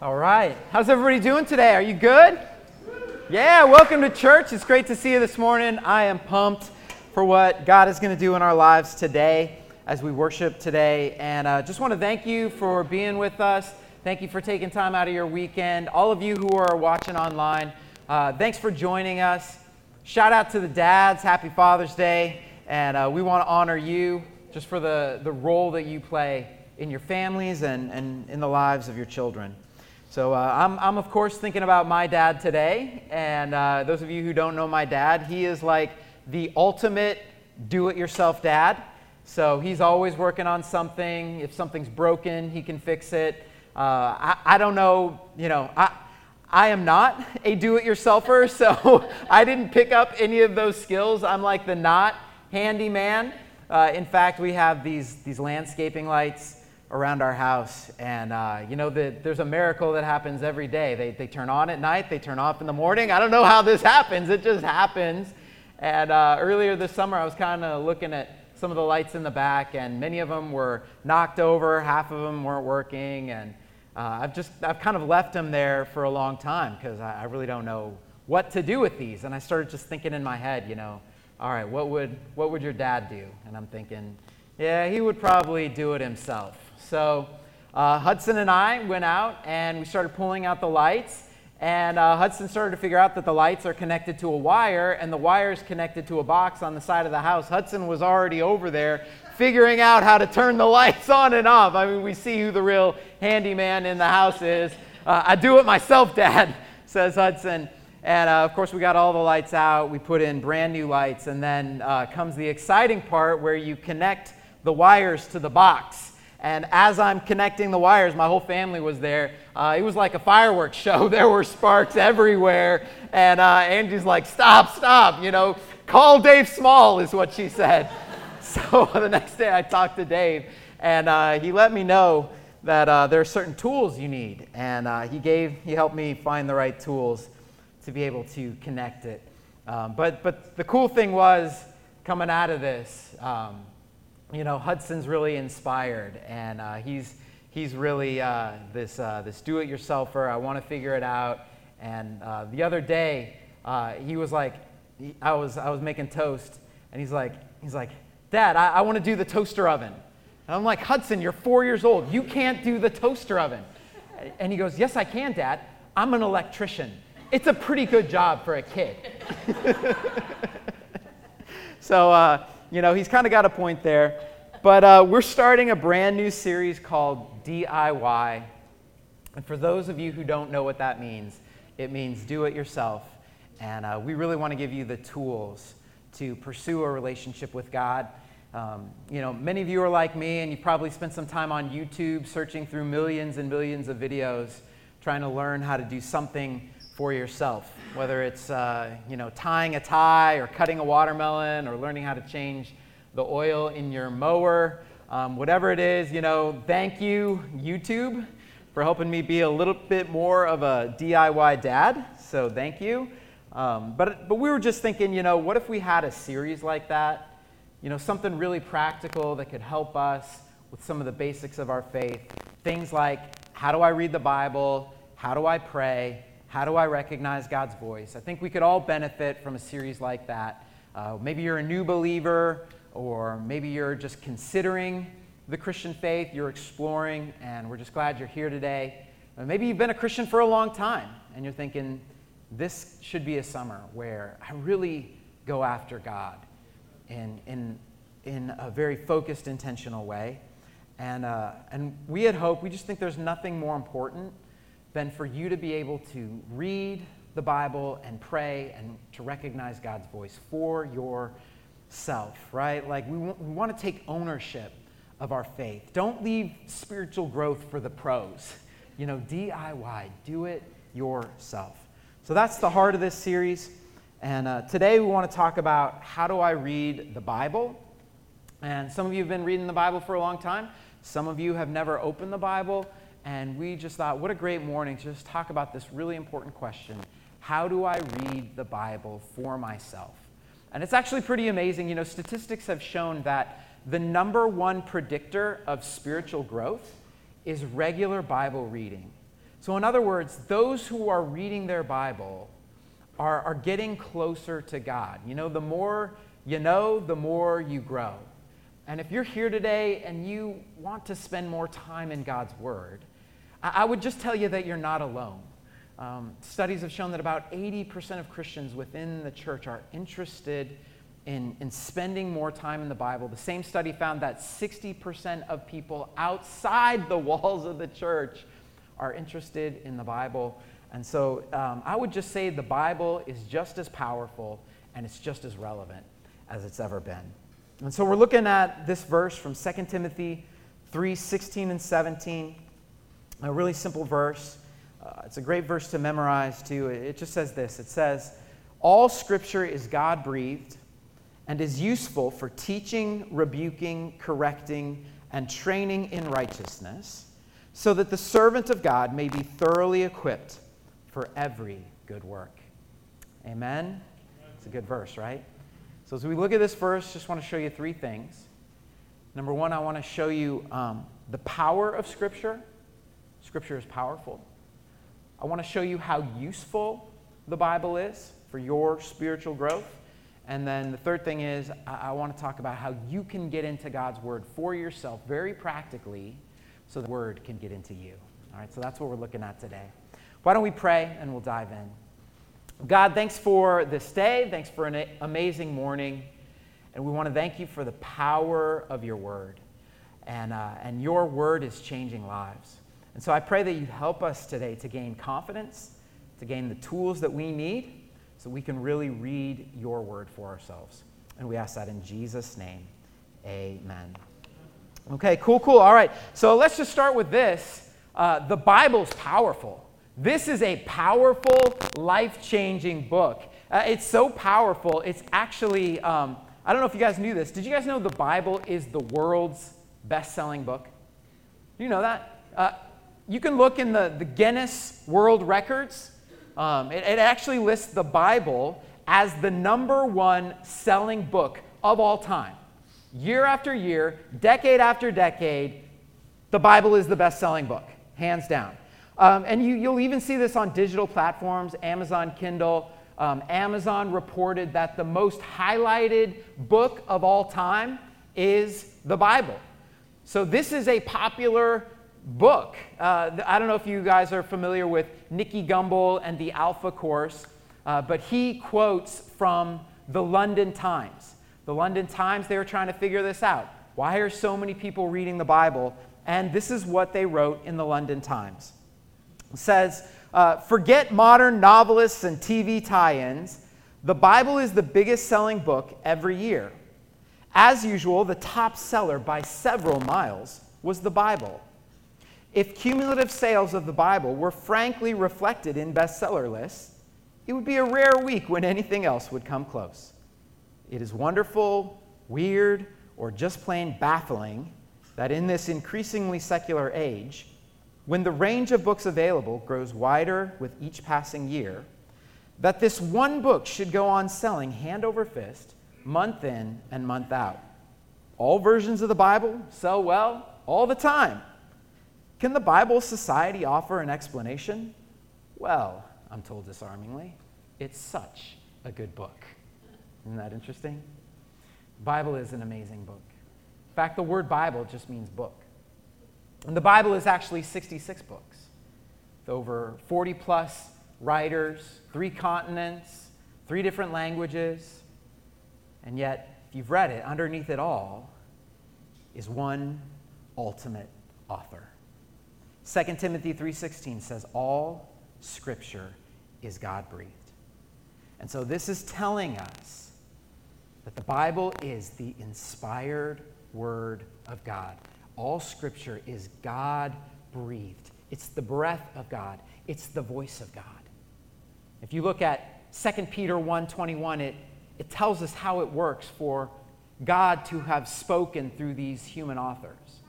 All right. How's everybody doing today? Are you good? Yeah, welcome to church. It's great to see you this morning. I am pumped for what God is going to do in our lives today as we worship today. And uh, just want to thank you for being with us. Thank you for taking time out of your weekend. All of you who are watching online, uh, thanks for joining us. Shout out to the dads. Happy Father's Day. And uh, we want to honor you just for the, the role that you play in your families and, and in the lives of your children. So uh, I'm, I'm, of course, thinking about my dad today. And uh, those of you who don't know my dad, he is like the ultimate do it yourself dad. So he's always working on something. If something's broken, he can fix it. Uh, I, I don't know, you know, I, I am not a do it yourselfer, so I didn't pick up any of those skills. I'm like the not handyman. Uh, in fact, we have these, these landscaping lights around our house. And, uh, you know, the, there's a miracle that happens every day. They, they turn on at night, they turn off in the morning. I don't know how this happens, it just happens. And uh, earlier this summer, I was kind of looking at some of the lights in the back, and many of them were knocked over, half of them weren't working. And uh, I've just, I've kind of left them there for a long time because I, I really don't know what to do with these. And I started just thinking in my head, you know, all right, what would, what would your dad do? And I'm thinking, yeah, he would probably do it himself. So uh, Hudson and I went out and we started pulling out the lights. And uh, Hudson started to figure out that the lights are connected to a wire and the wire is connected to a box on the side of the house. Hudson was already over there figuring out how to turn the lights on and off. I mean, we see who the real handyman in the house is. Uh, I do it myself, Dad, says Hudson. And uh, of course, we got all the lights out. We put in brand new lights. And then uh, comes the exciting part where you connect the wires to the box. And as I'm connecting the wires, my whole family was there. Uh, it was like a fireworks show. There were sparks everywhere. And uh, Angie's like, stop, stop, you know, call Dave Small, is what she said. so the next day I talked to Dave, and uh, he let me know that uh, there are certain tools you need. And uh, he gave, he helped me find the right tools to be able to connect it. Um, but, but the cool thing was coming out of this, um, you know, Hudson's really inspired, and uh, he's he's really uh, this uh, this do-it-yourselfer. I want to figure it out. And uh, the other day, uh, he was like, he, I was I was making toast, and he's like he's like, Dad, I, I want to do the toaster oven. And I'm like, Hudson, you're four years old. You can't do the toaster oven. And he goes, Yes, I can, Dad. I'm an electrician. It's a pretty good job for a kid. so uh, you know, he's kind of got a point there. But uh, we're starting a brand new series called DIY. And for those of you who don't know what that means, it means do it yourself. And uh, we really want to give you the tools to pursue a relationship with God. Um, you know, many of you are like me, and you probably spent some time on YouTube searching through millions and millions of videos trying to learn how to do something for yourself, whether it's uh, you know tying a tie or cutting a watermelon or learning how to change the oil in your mower, um, whatever it is. You know, thank you YouTube for helping me be a little bit more of a DIY dad. So thank you. Um, but but we were just thinking, you know, what if we had a series like that? You know, something really practical that could help us with some of the basics of our faith. Things like how do I read the Bible? How do I pray? How do I recognize God's voice? I think we could all benefit from a series like that. Uh, maybe you're a new believer, or maybe you're just considering the Christian faith, you're exploring, and we're just glad you're here today. Uh, maybe you've been a Christian for a long time, and you're thinking, this should be a summer where I really go after God in, in, in a very focused, intentional way. And, uh, and we at Hope, we just think there's nothing more important than for you to be able to read the Bible and pray and to recognize God's voice for yourself, right? Like we, w- we want to take ownership of our faith. Don't leave spiritual growth for the pros. You know, DIY, do it yourself. So that's the heart of this series. And uh, today we want to talk about how do I read the Bible. And some of you have been reading the Bible for a long time. Some of you have never opened the Bible. And we just thought, what a great morning to just talk about this really important question How do I read the Bible for myself? And it's actually pretty amazing. You know, statistics have shown that the number one predictor of spiritual growth is regular Bible reading. So, in other words, those who are reading their Bible are, are getting closer to God. You know, the more you know, the more you grow. And if you're here today and you want to spend more time in God's Word, I, would just tell you that you're not alone. Um, studies have shown that about 80% of Christians within the church are interested in, in spending more time in the Bible. The same study found that 60% of people outside the walls of the church are interested in the Bible. And so um, I would just say the Bible is just as powerful and it's just as relevant as it's ever been. And so we're looking at this verse from 2 Timothy 3 16 and 17, a really simple verse. Uh, it's a great verse to memorize, too. It just says this It says, All scripture is God breathed and is useful for teaching, rebuking, correcting, and training in righteousness, so that the servant of God may be thoroughly equipped for every good work. Amen? It's a good verse, right? So, as we look at this verse, just want to show you three things. Number one, I want to show you um, the power of Scripture. Scripture is powerful. I want to show you how useful the Bible is for your spiritual growth. And then the third thing is, I, I want to talk about how you can get into God's Word for yourself very practically so the Word can get into you. All right, so that's what we're looking at today. Why don't we pray and we'll dive in? God, thanks for this day. Thanks for an amazing morning. And we want to thank you for the power of your Word. And, uh, and your Word is changing lives. And so I pray that you help us today to gain confidence, to gain the tools that we need so we can really read your word for ourselves. And we ask that in Jesus' name. Amen. Okay, cool, cool. All right, so let's just start with this. Uh, the Bible's powerful. This is a powerful, life changing book. Uh, it's so powerful, it's actually, um, I don't know if you guys knew this. Did you guys know the Bible is the world's best selling book? You know that? Uh, you can look in the, the Guinness World Records. Um, it, it actually lists the Bible as the number one selling book of all time. Year after year, decade after decade, the Bible is the best selling book, hands down. Um, and you, you'll even see this on digital platforms, Amazon Kindle. Um, Amazon reported that the most highlighted book of all time is the Bible. So this is a popular book. Uh, I don't know if you guys are familiar with Nicky Gumbel and the Alpha Course, uh, but he quotes from the London Times. The London Times, they were trying to figure this out. Why are so many people reading the Bible? And this is what they wrote in the London Times. It says, uh, forget modern novelists and TV tie ins. The Bible is the biggest selling book every year. As usual, the top seller by several miles was the Bible. If cumulative sales of the Bible were frankly reflected in bestseller lists, it would be a rare week when anything else would come close. It is wonderful, weird, or just plain baffling that in this increasingly secular age, when the range of books available grows wider with each passing year, that this one book should go on selling hand over fist, month in and month out. All versions of the Bible sell well all the time. Can the Bible Society offer an explanation? Well, I'm told disarmingly, it's such a good book. Isn't that interesting? Bible is an amazing book. In fact, the word Bible just means book. And the Bible is actually 66 books, with over 40 plus writers, three continents, three different languages. And yet, if you've read it, underneath it all is one ultimate author. 2 Timothy 3:16 says all scripture is God-breathed. And so this is telling us that the Bible is the inspired word of God. All scripture is God-breathed. It's the breath of God. It's the voice of God. If you look at 2 Peter 1:21, it, it tells us how it works for God to have spoken through these human authors.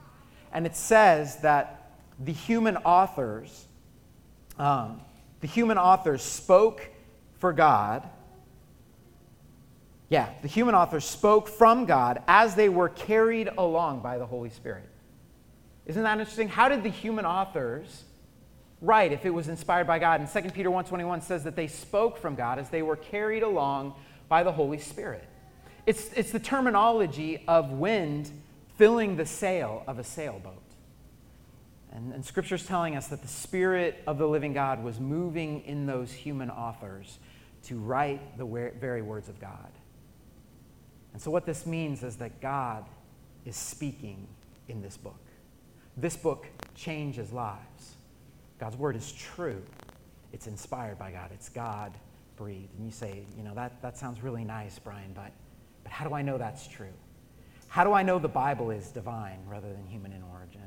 And it says that the human authors, um, the human authors spoke for God. Yeah, the human authors spoke from God as they were carried along by the Holy Spirit. Isn't that interesting? How did the human authors write if it was inspired by God. And 2 Peter 1.21 says that they spoke from God as they were carried along by the Holy Spirit. It's, it's the terminology of wind filling the sail of a sailboat. And, and Scripture's telling us that the Spirit of the living God was moving in those human authors to write the very words of God. And so, what this means is that God is speaking in this book. This book changes lives. God's word is true, it's inspired by God, it's God breathed. And you say, you know, that, that sounds really nice, Brian, but, but how do I know that's true? How do I know the Bible is divine rather than human in origin?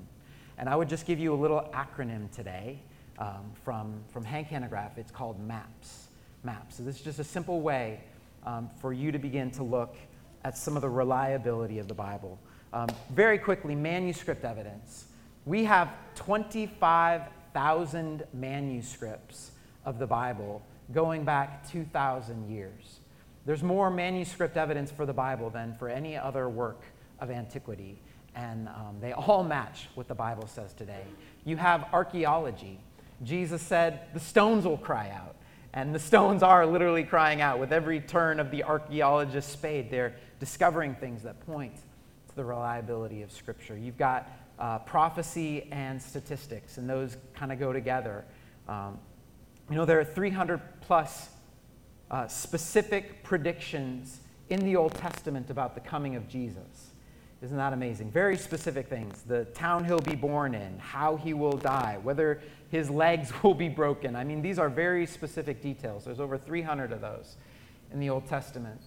And I would just give you a little acronym today um, from, from Hank Hanegraaff. It's called MAPS. MAPS. So this is just a simple way um, for you to begin to look at some of the reliability of the Bible. Um, very quickly, manuscript evidence. We have 25,000 manuscripts of the Bible going back 2,000 years. There's more manuscript evidence for the Bible than for any other work of antiquity, and um, they all match what the Bible says today. You have archaeology. Jesus said, The stones will cry out. And the stones are literally crying out. With every turn of the archaeologist's spade, they're discovering things that point to the reliability of Scripture. You've got uh, prophecy and statistics, and those kind of go together. Um, you know, there are 300 plus uh, specific predictions in the Old Testament about the coming of Jesus. Isn't that amazing? Very specific things. The town he'll be born in, how he will die, whether his legs will be broken. I mean, these are very specific details. There's over 300 of those in the Old Testament.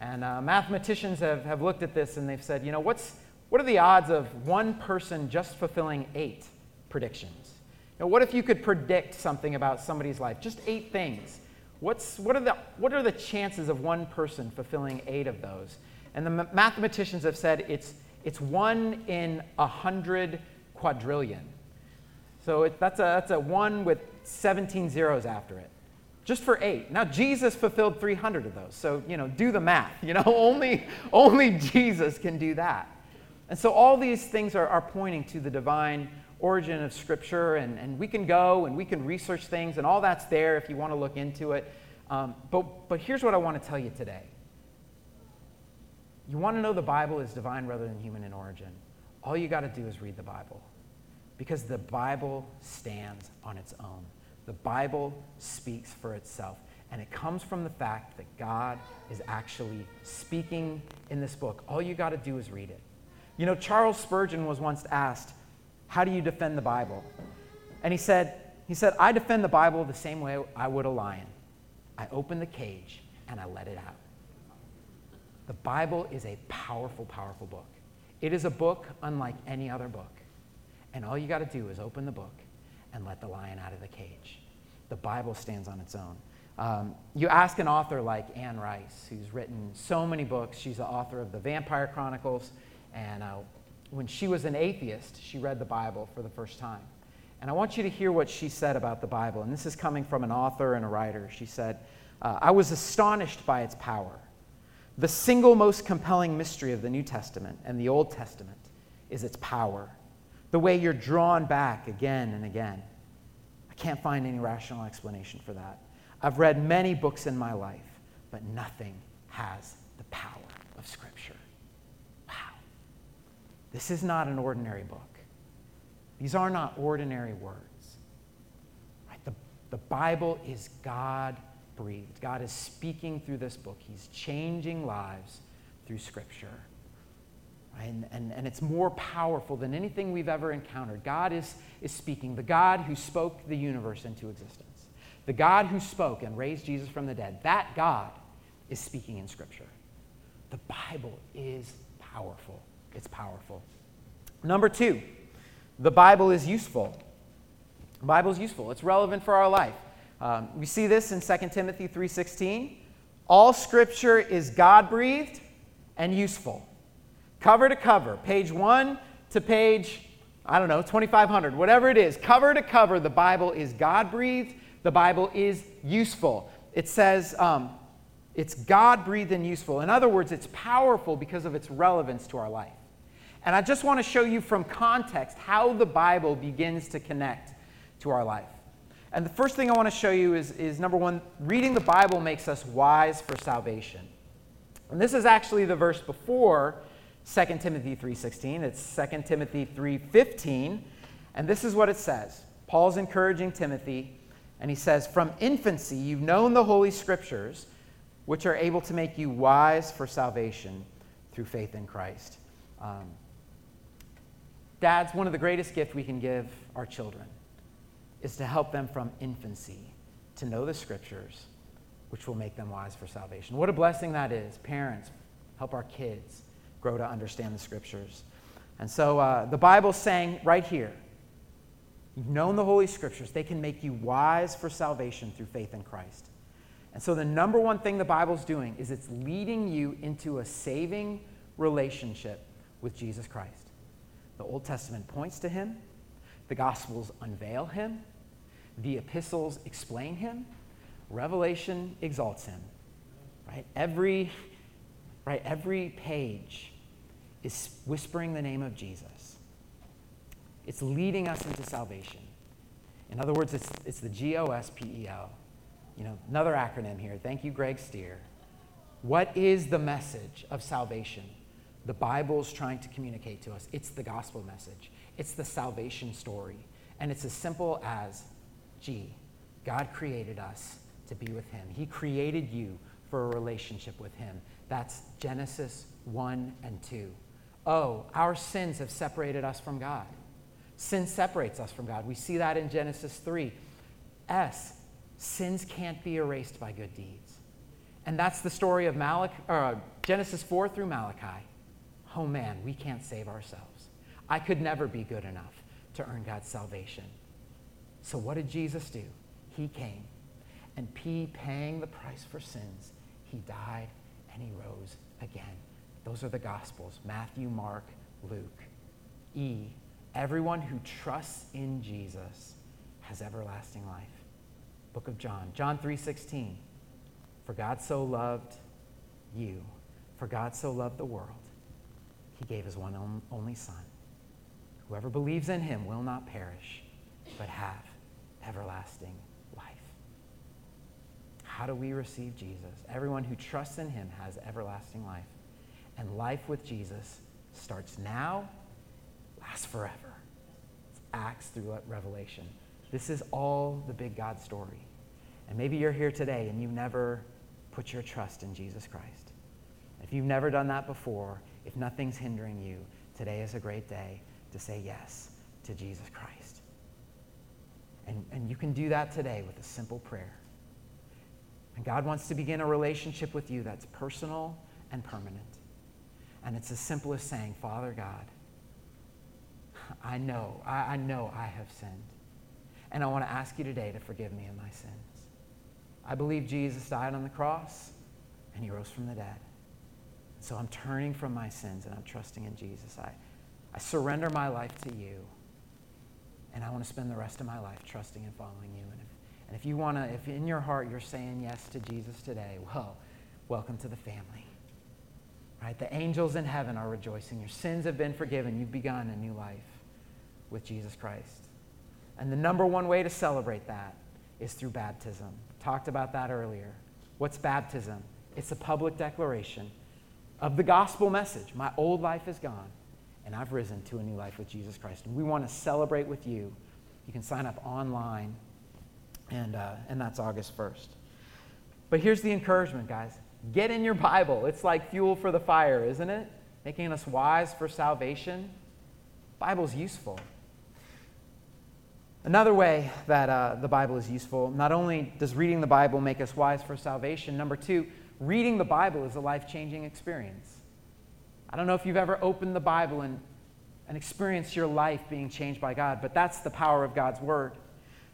And uh, mathematicians have, have looked at this and they've said, you know, what's, what are the odds of one person just fulfilling eight predictions? Know, what if you could predict something about somebody's life? Just eight things. What's, what, are the, what are the chances of one person fulfilling eight of those? And the mathematicians have said it's, it's one in a hundred quadrillion. So it, that's, a, that's a one with 17 zeros after it, just for eight. Now, Jesus fulfilled 300 of those. So, you know, do the math. You know, only, only Jesus can do that. And so all these things are, are pointing to the divine origin of Scripture, and, and we can go and we can research things, and all that's there if you want to look into it. Um, but, but here's what I want to tell you today. You want to know the Bible is divine rather than human in origin. All you got to do is read the Bible because the Bible stands on its own. The Bible speaks for itself. And it comes from the fact that God is actually speaking in this book. All you got to do is read it. You know, Charles Spurgeon was once asked, How do you defend the Bible? And he said, he said, I defend the Bible the same way I would a lion. I open the cage and I let it out. The Bible is a powerful, powerful book. It is a book unlike any other book. And all you got to do is open the book and let the lion out of the cage. The Bible stands on its own. Um, you ask an author like Anne Rice, who's written so many books. She's the author of the Vampire Chronicles. And uh, when she was an atheist, she read the Bible for the first time. And I want you to hear what she said about the Bible. And this is coming from an author and a writer. She said, uh, I was astonished by its power. The single most compelling mystery of the New Testament and the Old Testament is its power the way you're drawn back again and again. I can't find any rational explanation for that. I've read many books in my life, but nothing has the power of Scripture. Wow. This is not an ordinary book. These are not ordinary words. Right? The, the Bible is God breathed. God is speaking through this book, He's changing lives through Scripture. And, and, and it's more powerful than anything we've ever encountered. God is, is speaking, the God who spoke the universe into existence, the God who spoke and raised Jesus from the dead. That God is speaking in Scripture. The Bible is powerful. It's powerful. Number two, the Bible is useful. The Bible is useful. It's relevant for our life. Um, we see this in 2 Timothy 3.16. All Scripture is God-breathed and useful cover to cover, page one to page, I don't know, 2,500, whatever it is, cover to cover, the Bible is God breathed, the Bible is useful. It says um, it's God breathed and useful. In other words, it's powerful because of its relevance to our life. And I just want to show you from context how the Bible begins to connect to our life. And the first thing I want to show you is, is number one, reading the Bible makes us wise for salvation. And this is actually the verse before 2 Timothy 3:16. It's 2 Timothy 3:15, and this is what it says. Paul's encouraging Timothy, and he says, "From infancy you've known the holy scriptures, which are able to make you wise for salvation through faith in Christ." Um, dads, one of the greatest gifts we can give our children is to help them from infancy to know the scriptures, which will make them wise for salvation. What a blessing that is. Parents, help our kids grow to understand the scriptures. And so uh, the Bible's saying right here, you've known the Holy Scriptures, they can make you wise for salvation through faith in Christ. And so the number one thing the Bible's doing is it's leading you into a saving relationship with Jesus Christ. The Old Testament points to him, the Gospels unveil him, the epistles explain him, Revelation exalts him. Right? Every right every page is whispering the name of Jesus. It's leading us into salvation. In other words, it's, it's the G O S P E L. You know, another acronym here. Thank you, Greg Stier. What is the message of salvation? The Bible's trying to communicate to us. It's the gospel message. It's the salvation story. And it's as simple as G. God created us to be with Him. He created you for a relationship with Him. That's Genesis 1 and 2. Oh, our sins have separated us from God. Sin separates us from God. We see that in Genesis 3. S, sins can't be erased by good deeds. And that's the story of Malachi, uh, Genesis 4 through Malachi. Oh man, we can't save ourselves. I could never be good enough to earn God's salvation. So what did Jesus do? He came. And P, paying the price for sins, he died and he rose again. Those are the Gospels Matthew, Mark, Luke. E, everyone who trusts in Jesus has everlasting life. Book of John, John 3:16. For God so loved you, for God so loved the world, he gave his one only son. Whoever believes in him will not perish, but have everlasting life. How do we receive Jesus? Everyone who trusts in him has everlasting life. And life with Jesus starts now, lasts forever. It's Acts through Revelation. This is all the big God story. And maybe you're here today and you've never put your trust in Jesus Christ. If you've never done that before, if nothing's hindering you, today is a great day to say yes to Jesus Christ. And, and you can do that today with a simple prayer. And God wants to begin a relationship with you that's personal and permanent. And it's as simple as saying, Father God, I know, I, I know I have sinned. And I want to ask you today to forgive me of my sins. I believe Jesus died on the cross and he rose from the dead. So I'm turning from my sins and I'm trusting in Jesus. I, I surrender my life to you. And I want to spend the rest of my life trusting and following you. And if, and if you want to, if in your heart you're saying yes to Jesus today, well, welcome to the family. Right? The angels in heaven are rejoicing. Your sins have been forgiven. You've begun a new life with Jesus Christ. And the number one way to celebrate that is through baptism. Talked about that earlier. What's baptism? It's a public declaration of the gospel message. My old life is gone, and I've risen to a new life with Jesus Christ. And we want to celebrate with you. You can sign up online, and, uh, and that's August 1st. But here's the encouragement, guys get in your Bible. It's like fuel for the fire, isn't it? Making us wise for salvation. Bible's useful. Another way that uh, the Bible is useful, not only does reading the Bible make us wise for salvation, number two, reading the Bible is a life changing experience. I don't know if you've ever opened the Bible and, and experienced your life being changed by God, but that's the power of God's Word.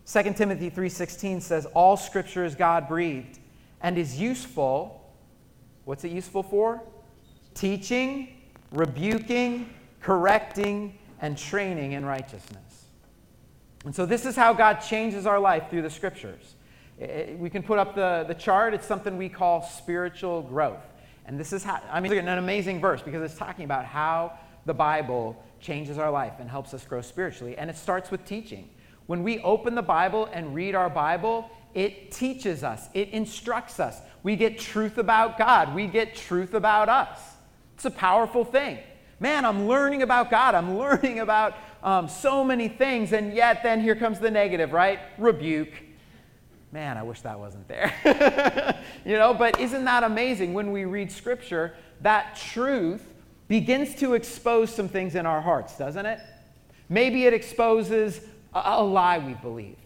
2 Timothy 3:16 says all scripture is God breathed and is useful. What's it useful for? Teaching, rebuking, correcting, and training in righteousness. And so this is how God changes our life through the scriptures. We can put up the, the chart. It's something we call spiritual growth. And this is how, I mean, an amazing verse because it's talking about how the Bible changes our life and helps us grow spiritually. And it starts with teaching. When we open the Bible and read our Bible, it teaches us, it instructs us. We get truth about God, we get truth about us. It's a powerful thing. Man, I'm learning about God, I'm learning about um, so many things, and yet then here comes the negative, right? Rebuke. Man, I wish that wasn't there. you know, but isn't that amazing when we read Scripture? That truth begins to expose some things in our hearts, doesn't it? Maybe it exposes a, a lie we believed.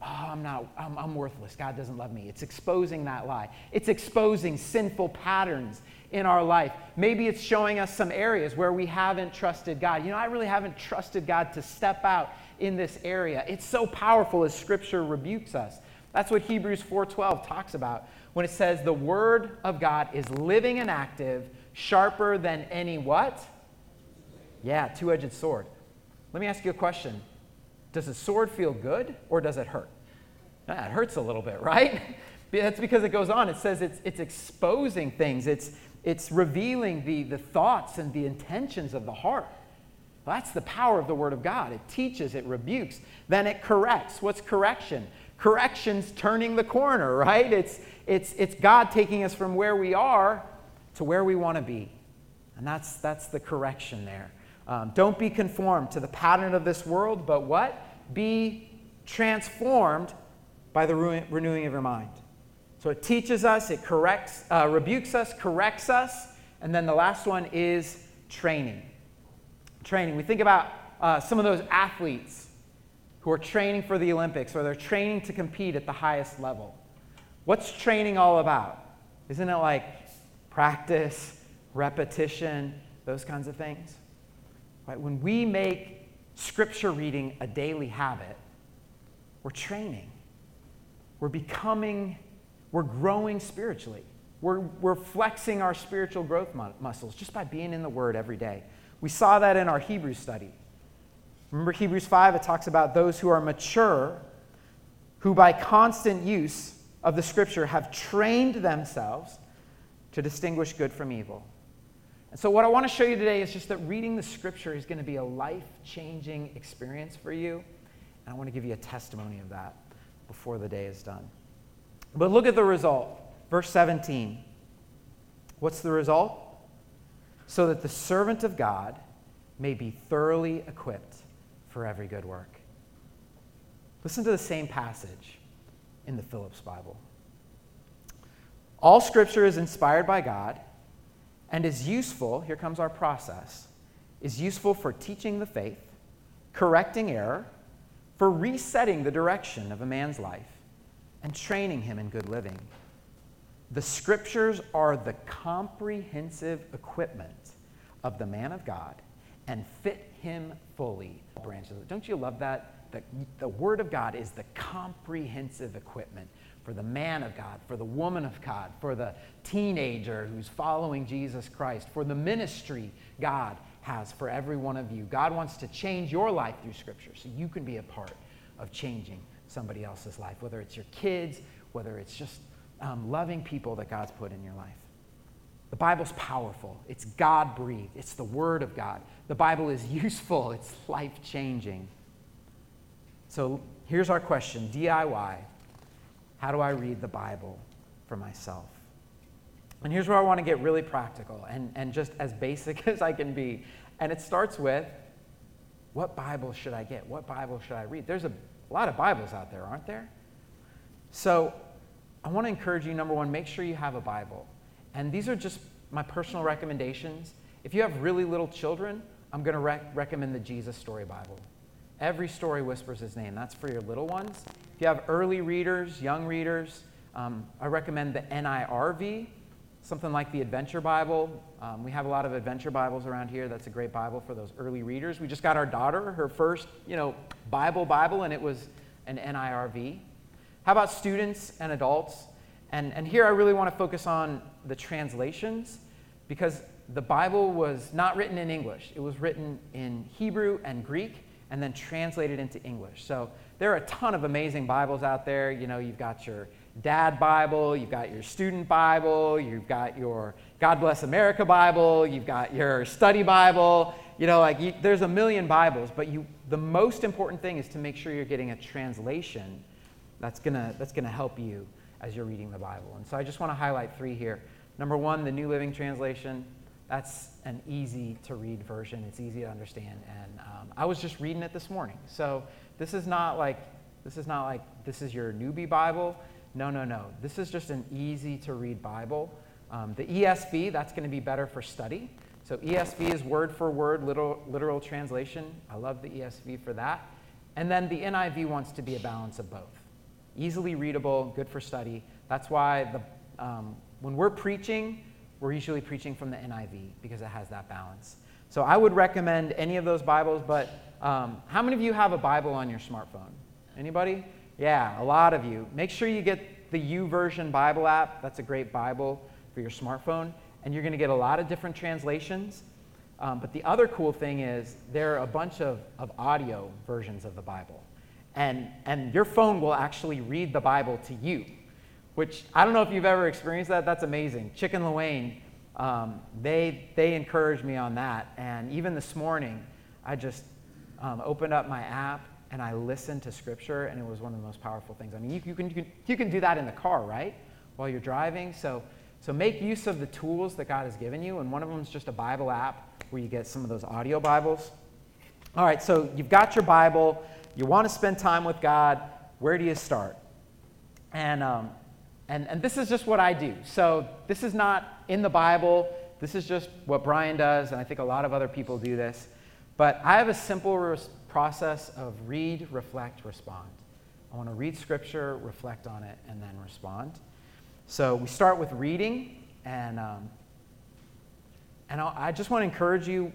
Oh, I'm not, I'm, I'm worthless. God doesn't love me. It's exposing that lie. It's exposing sinful patterns in our life. Maybe it's showing us some areas where we haven't trusted God. You know, I really haven't trusted God to step out in this area. It's so powerful as scripture rebukes us. That's what Hebrews 4:12 talks about when it says the word of God is living and active, sharper than any what? Yeah, two-edged sword. Let me ask you a question. Does a sword feel good or does it hurt? It hurts a little bit, right? That's because it goes on. It says it's, it's exposing things, it's, it's revealing the, the thoughts and the intentions of the heart. Well, that's the power of the Word of God. It teaches, it rebukes, then it corrects. What's correction? Correction's turning the corner, right? It's, it's, it's God taking us from where we are to where we want to be. And that's, that's the correction there. Um, don't be conformed to the pattern of this world, but what? Be transformed by the renewing of your mind. So it teaches us, it corrects, uh, rebukes us, corrects us, and then the last one is training. Training. We think about uh, some of those athletes who are training for the Olympics or they're training to compete at the highest level. What's training all about? Isn't it like practice, repetition, those kinds of things? Right? When we make scripture reading a daily habit, we're training. We're becoming, we're growing spiritually. We're, we're flexing our spiritual growth mu- muscles just by being in the Word every day. We saw that in our Hebrew study. Remember Hebrews 5, it talks about those who are mature, who by constant use of the Scripture have trained themselves to distinguish good from evil. And so, what I want to show you today is just that reading the scripture is going to be a life changing experience for you. And I want to give you a testimony of that before the day is done. But look at the result. Verse 17. What's the result? So that the servant of God may be thoroughly equipped for every good work. Listen to the same passage in the Phillips Bible. All scripture is inspired by God and is useful, here comes our process, is useful for teaching the faith, correcting error, for resetting the direction of a man's life, and training him in good living. The scriptures are the comprehensive equipment of the man of God and fit him fully. Branches. Don't you love that? The, the Word of God is the comprehensive equipment for the man of God, for the woman of God, for the teenager who's following Jesus Christ, for the ministry God has for every one of you. God wants to change your life through Scripture so you can be a part of changing somebody else's life, whether it's your kids, whether it's just um, loving people that God's put in your life. The Bible's powerful. It's God breathed. It's the Word of God. The Bible is useful. It's life changing. So here's our question DIY how do I read the Bible for myself? And here's where I want to get really practical and, and just as basic as I can be. And it starts with what Bible should I get? What Bible should I read? There's a lot of Bibles out there, aren't there? So I want to encourage you number one, make sure you have a Bible. And these are just my personal recommendations. If you have really little children, I'm going to rec- recommend the Jesus Story Bible. Every story whispers his name. That's for your little ones. If you have early readers, young readers, um, I recommend the NIRV, something like the Adventure Bible. Um, we have a lot of Adventure Bibles around here. That's a great Bible for those early readers. We just got our daughter her first, you know, Bible Bible, and it was an NIRV. How about students and adults? And, and here I really want to focus on the translations because the Bible was not written in English. It was written in Hebrew and Greek and then translated into English. So there are a ton of amazing Bibles out there. You know, you've got your dad Bible, you've got your student Bible, you've got your God Bless America Bible, you've got your study Bible. You know, like you, there's a million Bibles, but you, the most important thing is to make sure you're getting a translation that's going to that's gonna help you as you're reading the Bible. And so I just want to highlight three here. Number one, the New Living Translation. That's an easy to read version. It's easy to understand. And um, I was just reading it this morning. So this is not like this is not like this is your newbie Bible. No, no, no. This is just an easy to read Bible. Um, the ESV, that's going to be better for study. So ESV is word for word, literal, literal translation. I love the ESV for that. And then the NIV wants to be a balance of both. Easily readable, good for study. That's why the, um, when we're preaching, we're usually preaching from the NIV because it has that balance. So I would recommend any of those Bibles, but um, how many of you have a Bible on your smartphone? Anybody? Yeah, a lot of you. Make sure you get the YouVersion Bible app. That's a great Bible for your smartphone and you're going to get a lot of different translations. Um, but the other cool thing is there are a bunch of, of audio versions of the Bible. And, and your phone will actually read the Bible to you, which I don't know if you've ever experienced that. That's amazing. Chicken Luane, um, they, they encouraged me on that. And even this morning, I just um, opened up my app and I listened to Scripture, and it was one of the most powerful things. I mean, you, you, can, you, can, you can do that in the car, right? While you're driving. So so make use of the tools that God has given you, and one of them is just a Bible app where you get some of those audio Bibles. All right, so you've got your Bible, you want to spend time with God. Where do you start? And, um, and, and this is just what I do. So this is not in the Bible, this is just what Brian does, and I think a lot of other people do this. But I have a simple res- process of read, reflect, respond. I want to read scripture, reflect on it, and then respond. So we start with reading, and, um, and I'll, I just want to encourage you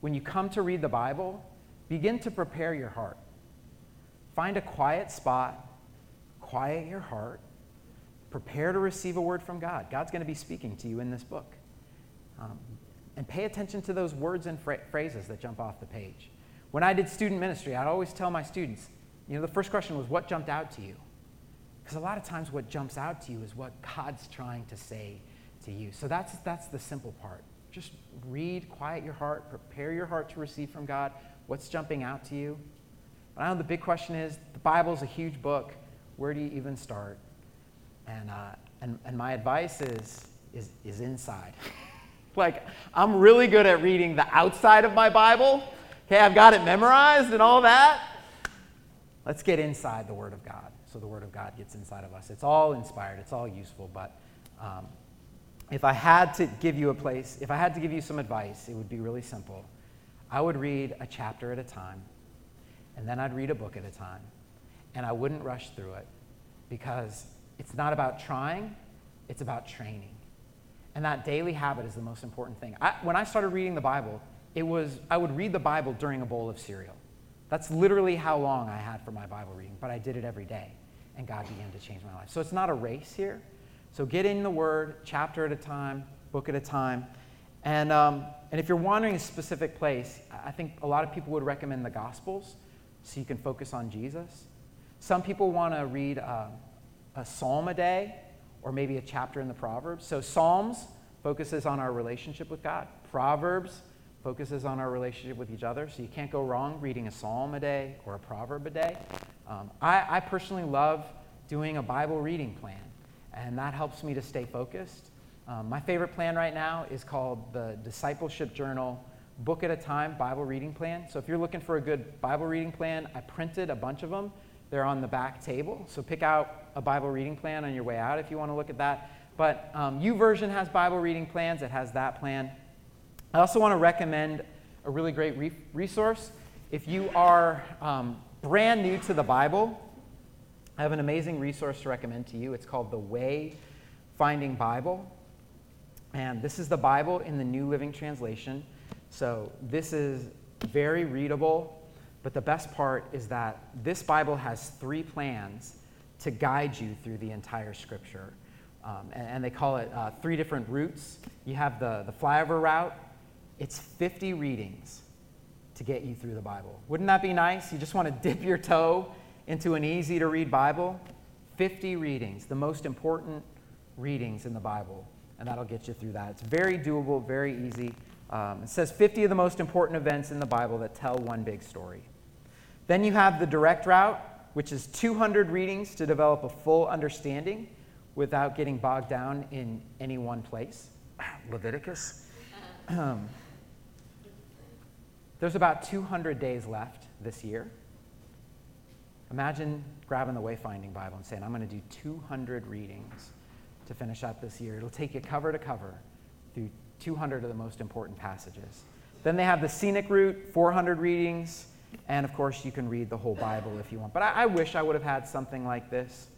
when you come to read the Bible, begin to prepare your heart. Find a quiet spot, quiet your heart, prepare to receive a word from God. God's going to be speaking to you in this book. Um, and pay attention to those words and fra- phrases that jump off the page. When I did student ministry, I'd always tell my students, you know, the first question was, What jumped out to you? Because a lot of times what jumps out to you is what God's trying to say to you. So that's, that's the simple part. Just read, quiet your heart, prepare your heart to receive from God. What's jumping out to you? But I know the big question is the Bible's a huge book. Where do you even start? And, uh, and, and my advice is, is, is inside. like, I'm really good at reading the outside of my Bible. Okay, I've got it memorized and all that. Let's get inside the Word of God so the Word of God gets inside of us. It's all inspired, it's all useful, but um, if I had to give you a place, if I had to give you some advice, it would be really simple. I would read a chapter at a time, and then I'd read a book at a time, and I wouldn't rush through it because it's not about trying, it's about training. And that daily habit is the most important thing. I, when I started reading the Bible, it was I would read the Bible during a bowl of cereal. That's literally how long I had for my Bible reading, but I did it every day and God began to change my life. So it's not a race here. So get in the Word, chapter at a time, book at a time. And, um, and if you're wandering a specific place, I think a lot of people would recommend the Gospels so you can focus on Jesus. Some people want to read uh, a psalm a day or maybe a chapter in the Proverbs. So Psalms focuses on our relationship with God. Proverbs focuses on our relationship with each other. So you can't go wrong reading a psalm a day or a proverb a day. Um, I, I personally love doing a Bible reading plan, and that helps me to stay focused. Um, my favorite plan right now is called the Discipleship Journal Book at a Time Bible Reading Plan. So if you're looking for a good Bible reading plan, I printed a bunch of them. They're on the back table. So pick out a Bible reading plan on your way out if you want to look at that. But um, YouVersion has Bible reading plans, it has that plan. I also want to recommend a really great re- resource. If you are um, brand new to the Bible, I have an amazing resource to recommend to you. It's called the Way Finding Bible. And this is the Bible in the New Living Translation. So this is very readable, but the best part is that this Bible has three plans to guide you through the entire scripture. Um, and, and, they call it uh, three different routes. You have the, the flyover route, it's 50 readings to get you through the Bible. Wouldn't that be nice? You just want to dip your toe into an easy to read Bible? 50 readings, the most important readings in the Bible, and that'll get you through that. It's very doable, very easy. Um, it says 50 of the most important events in the Bible that tell one big story. Then you have the direct route, which is 200 readings to develop a full understanding without getting bogged down in any one place. Leviticus. Um, there's about 200 days left this year. Imagine grabbing the Wayfinding Bible and saying, I'm going to do 200 readings to finish out this year. It'll take you cover to cover through 200 of the most important passages. Then they have the scenic route, 400 readings, and of course, you can read the whole Bible if you want. But I, I wish I would have had something like this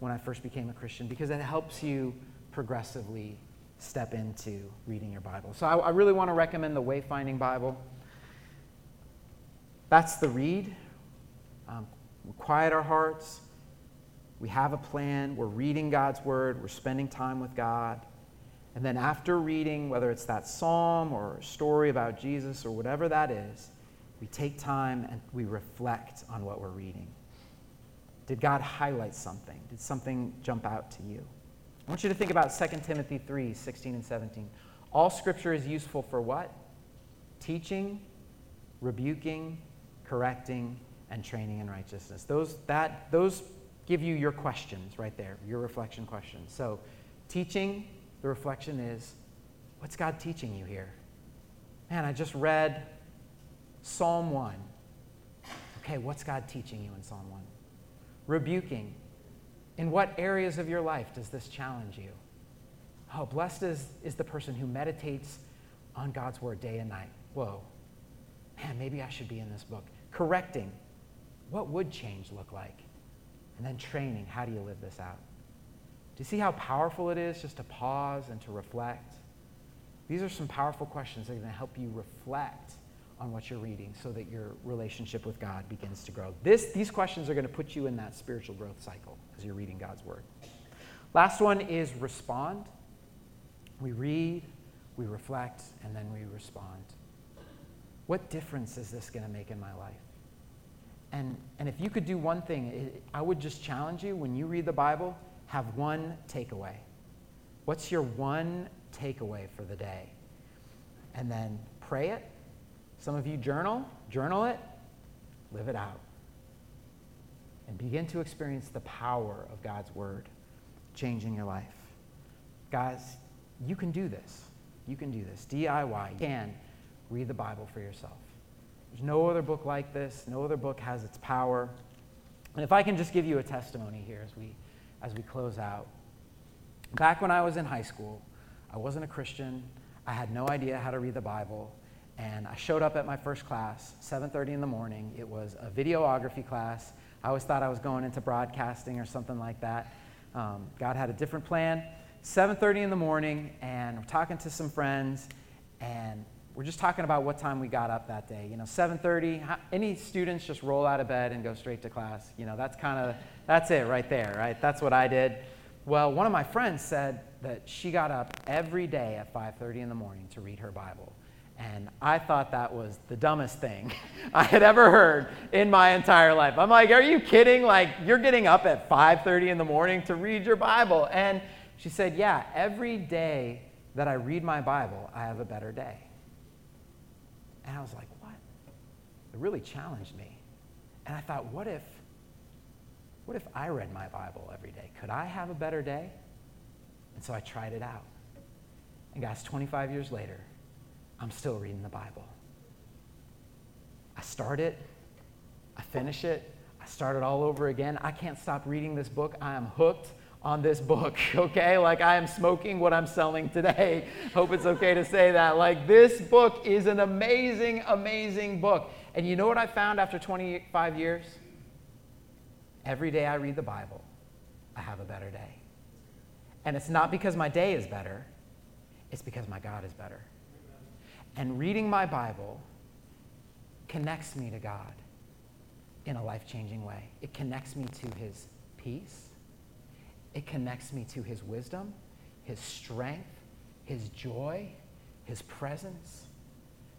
when I first became a Christian because it helps you progressively step into reading your Bible. So I, I really want to recommend the Wayfinding Bible. That's the read. Um, quiet our hearts. We have a plan. We're reading God's Word. We're spending time with God. And then after reading, whether it's that psalm or a story about Jesus or whatever that is, we take time and we reflect on what we're reading. Did God highlight something? Did something jump out to you? I want you to think about 2 Timothy 3 16 and 17. All scripture is useful for what? Teaching, rebuking, correcting, and training in righteousness. Those, that, those give you your questions right there, your reflection questions. So, teaching, the reflection is what's God teaching you here? Man, I just read Psalm 1. Okay, what's God teaching you in Psalm 1? Rebuking. In what areas of your life does this challenge you? Oh, blessed is, is the person who meditates on God's word day and night. Whoa. Man, maybe I should be in this book. Correcting. What would change look like? And then training. How do you live this out? You see how powerful it is just to pause and to reflect? These are some powerful questions that are going to help you reflect on what you're reading so that your relationship with God begins to grow. This, these questions are going to put you in that spiritual growth cycle as you're reading God's Word. Last one is respond. We read, we reflect, and then we respond. What difference is this going to make in my life? And, and if you could do one thing, it, I would just challenge you when you read the Bible, have one takeaway. What's your one takeaway for the day? And then pray it some of you journal, journal it, live it out. And begin to experience the power of God's word changing your life. Guys, you can do this. You can do this. DIY. You can read the Bible for yourself. There's no other book like this. No other book has its power. And if I can just give you a testimony here as we, as we close out. Back when I was in high school, I wasn't a Christian. I had no idea how to read the Bible and I showed up at my first class, 7:30 in the morning. It was a videography class. I always thought I was going into broadcasting or something like that. Um, God had a different plan. 7:30 in the morning, and we're talking to some friends, and we're just talking about what time we got up that day. You know, 7:30. Any students just roll out of bed and go straight to class? You know, that's kind of that's it right there, right? That's what I did. Well, one of my friends said that she got up every day at 5:30 in the morning to read her Bible. And I thought that was the dumbest thing I had ever heard in my entire life. I'm like, are you kidding? Like, you're getting up at 5:30 in the morning to read your Bible. And she said, yeah, every day that I read my Bible, I have a better day. And I was like, what? It really challenged me. And I thought, what if what if I read my Bible every day? Could I have a better day? And so I tried it out. And guys, 25 years later, I'm still reading the Bible. I start it, I finish it, I start it all over again. I can't stop reading this book. I am hooked on this book, okay? Like I am smoking what I'm selling today. Hope it's okay to say that. Like this book is an amazing, amazing book. And you know what I found after 25 years? Every day I read the Bible, I have a better day. And it's not because my day is better, it's because my God is better. And reading my Bible connects me to God in a life changing way. It connects me to His peace, it connects me to His wisdom, His strength, His joy, His presence.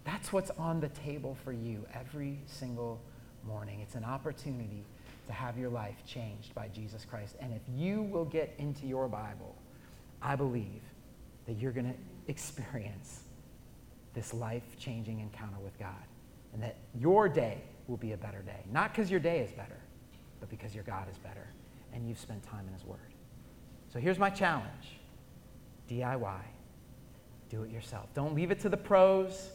That's what's on the table for you every single morning. It's an opportunity to have your life changed by Jesus Christ. And if you will get into your Bible, I believe that you're going to experience this life changing encounter with God. And that your day will be a better day. Not because your day is better, but because your God is better and you've spent time in His Word. So here's my challenge DIY. Do it yourself. Don't leave it to the pros,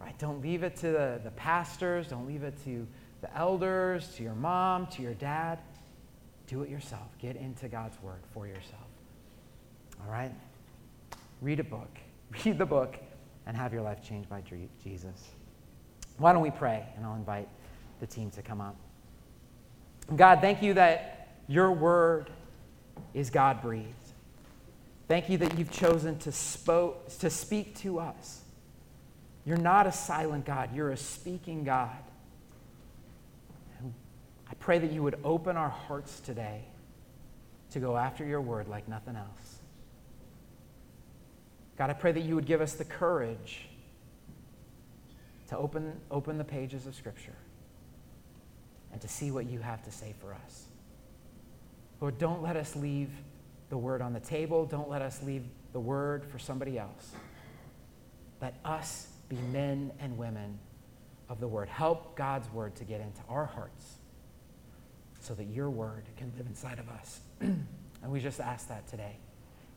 right? Don't leave it to the, the pastors. Don't leave it to the elders, to your mom, to your dad. Do it yourself. Get into God's Word for yourself. All right? Read a book. Read the book and have your life changed by Jesus. Why don't we pray? And I'll invite the team to come up. God, thank you that your word is God breathed. Thank you that you've chosen to, spoke, to speak to us. You're not a silent God, you're a speaking God. I pray that you would open our hearts today to go after your word like nothing else. God, I pray that you would give us the courage to open, open the pages of Scripture and to see what you have to say for us. Lord, don't let us leave the word on the table. Don't let us leave the word for somebody else. Let us be men and women of the word. Help God's word to get into our hearts so that your word can live inside of us. and we just ask that today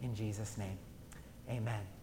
in Jesus' name. Amen.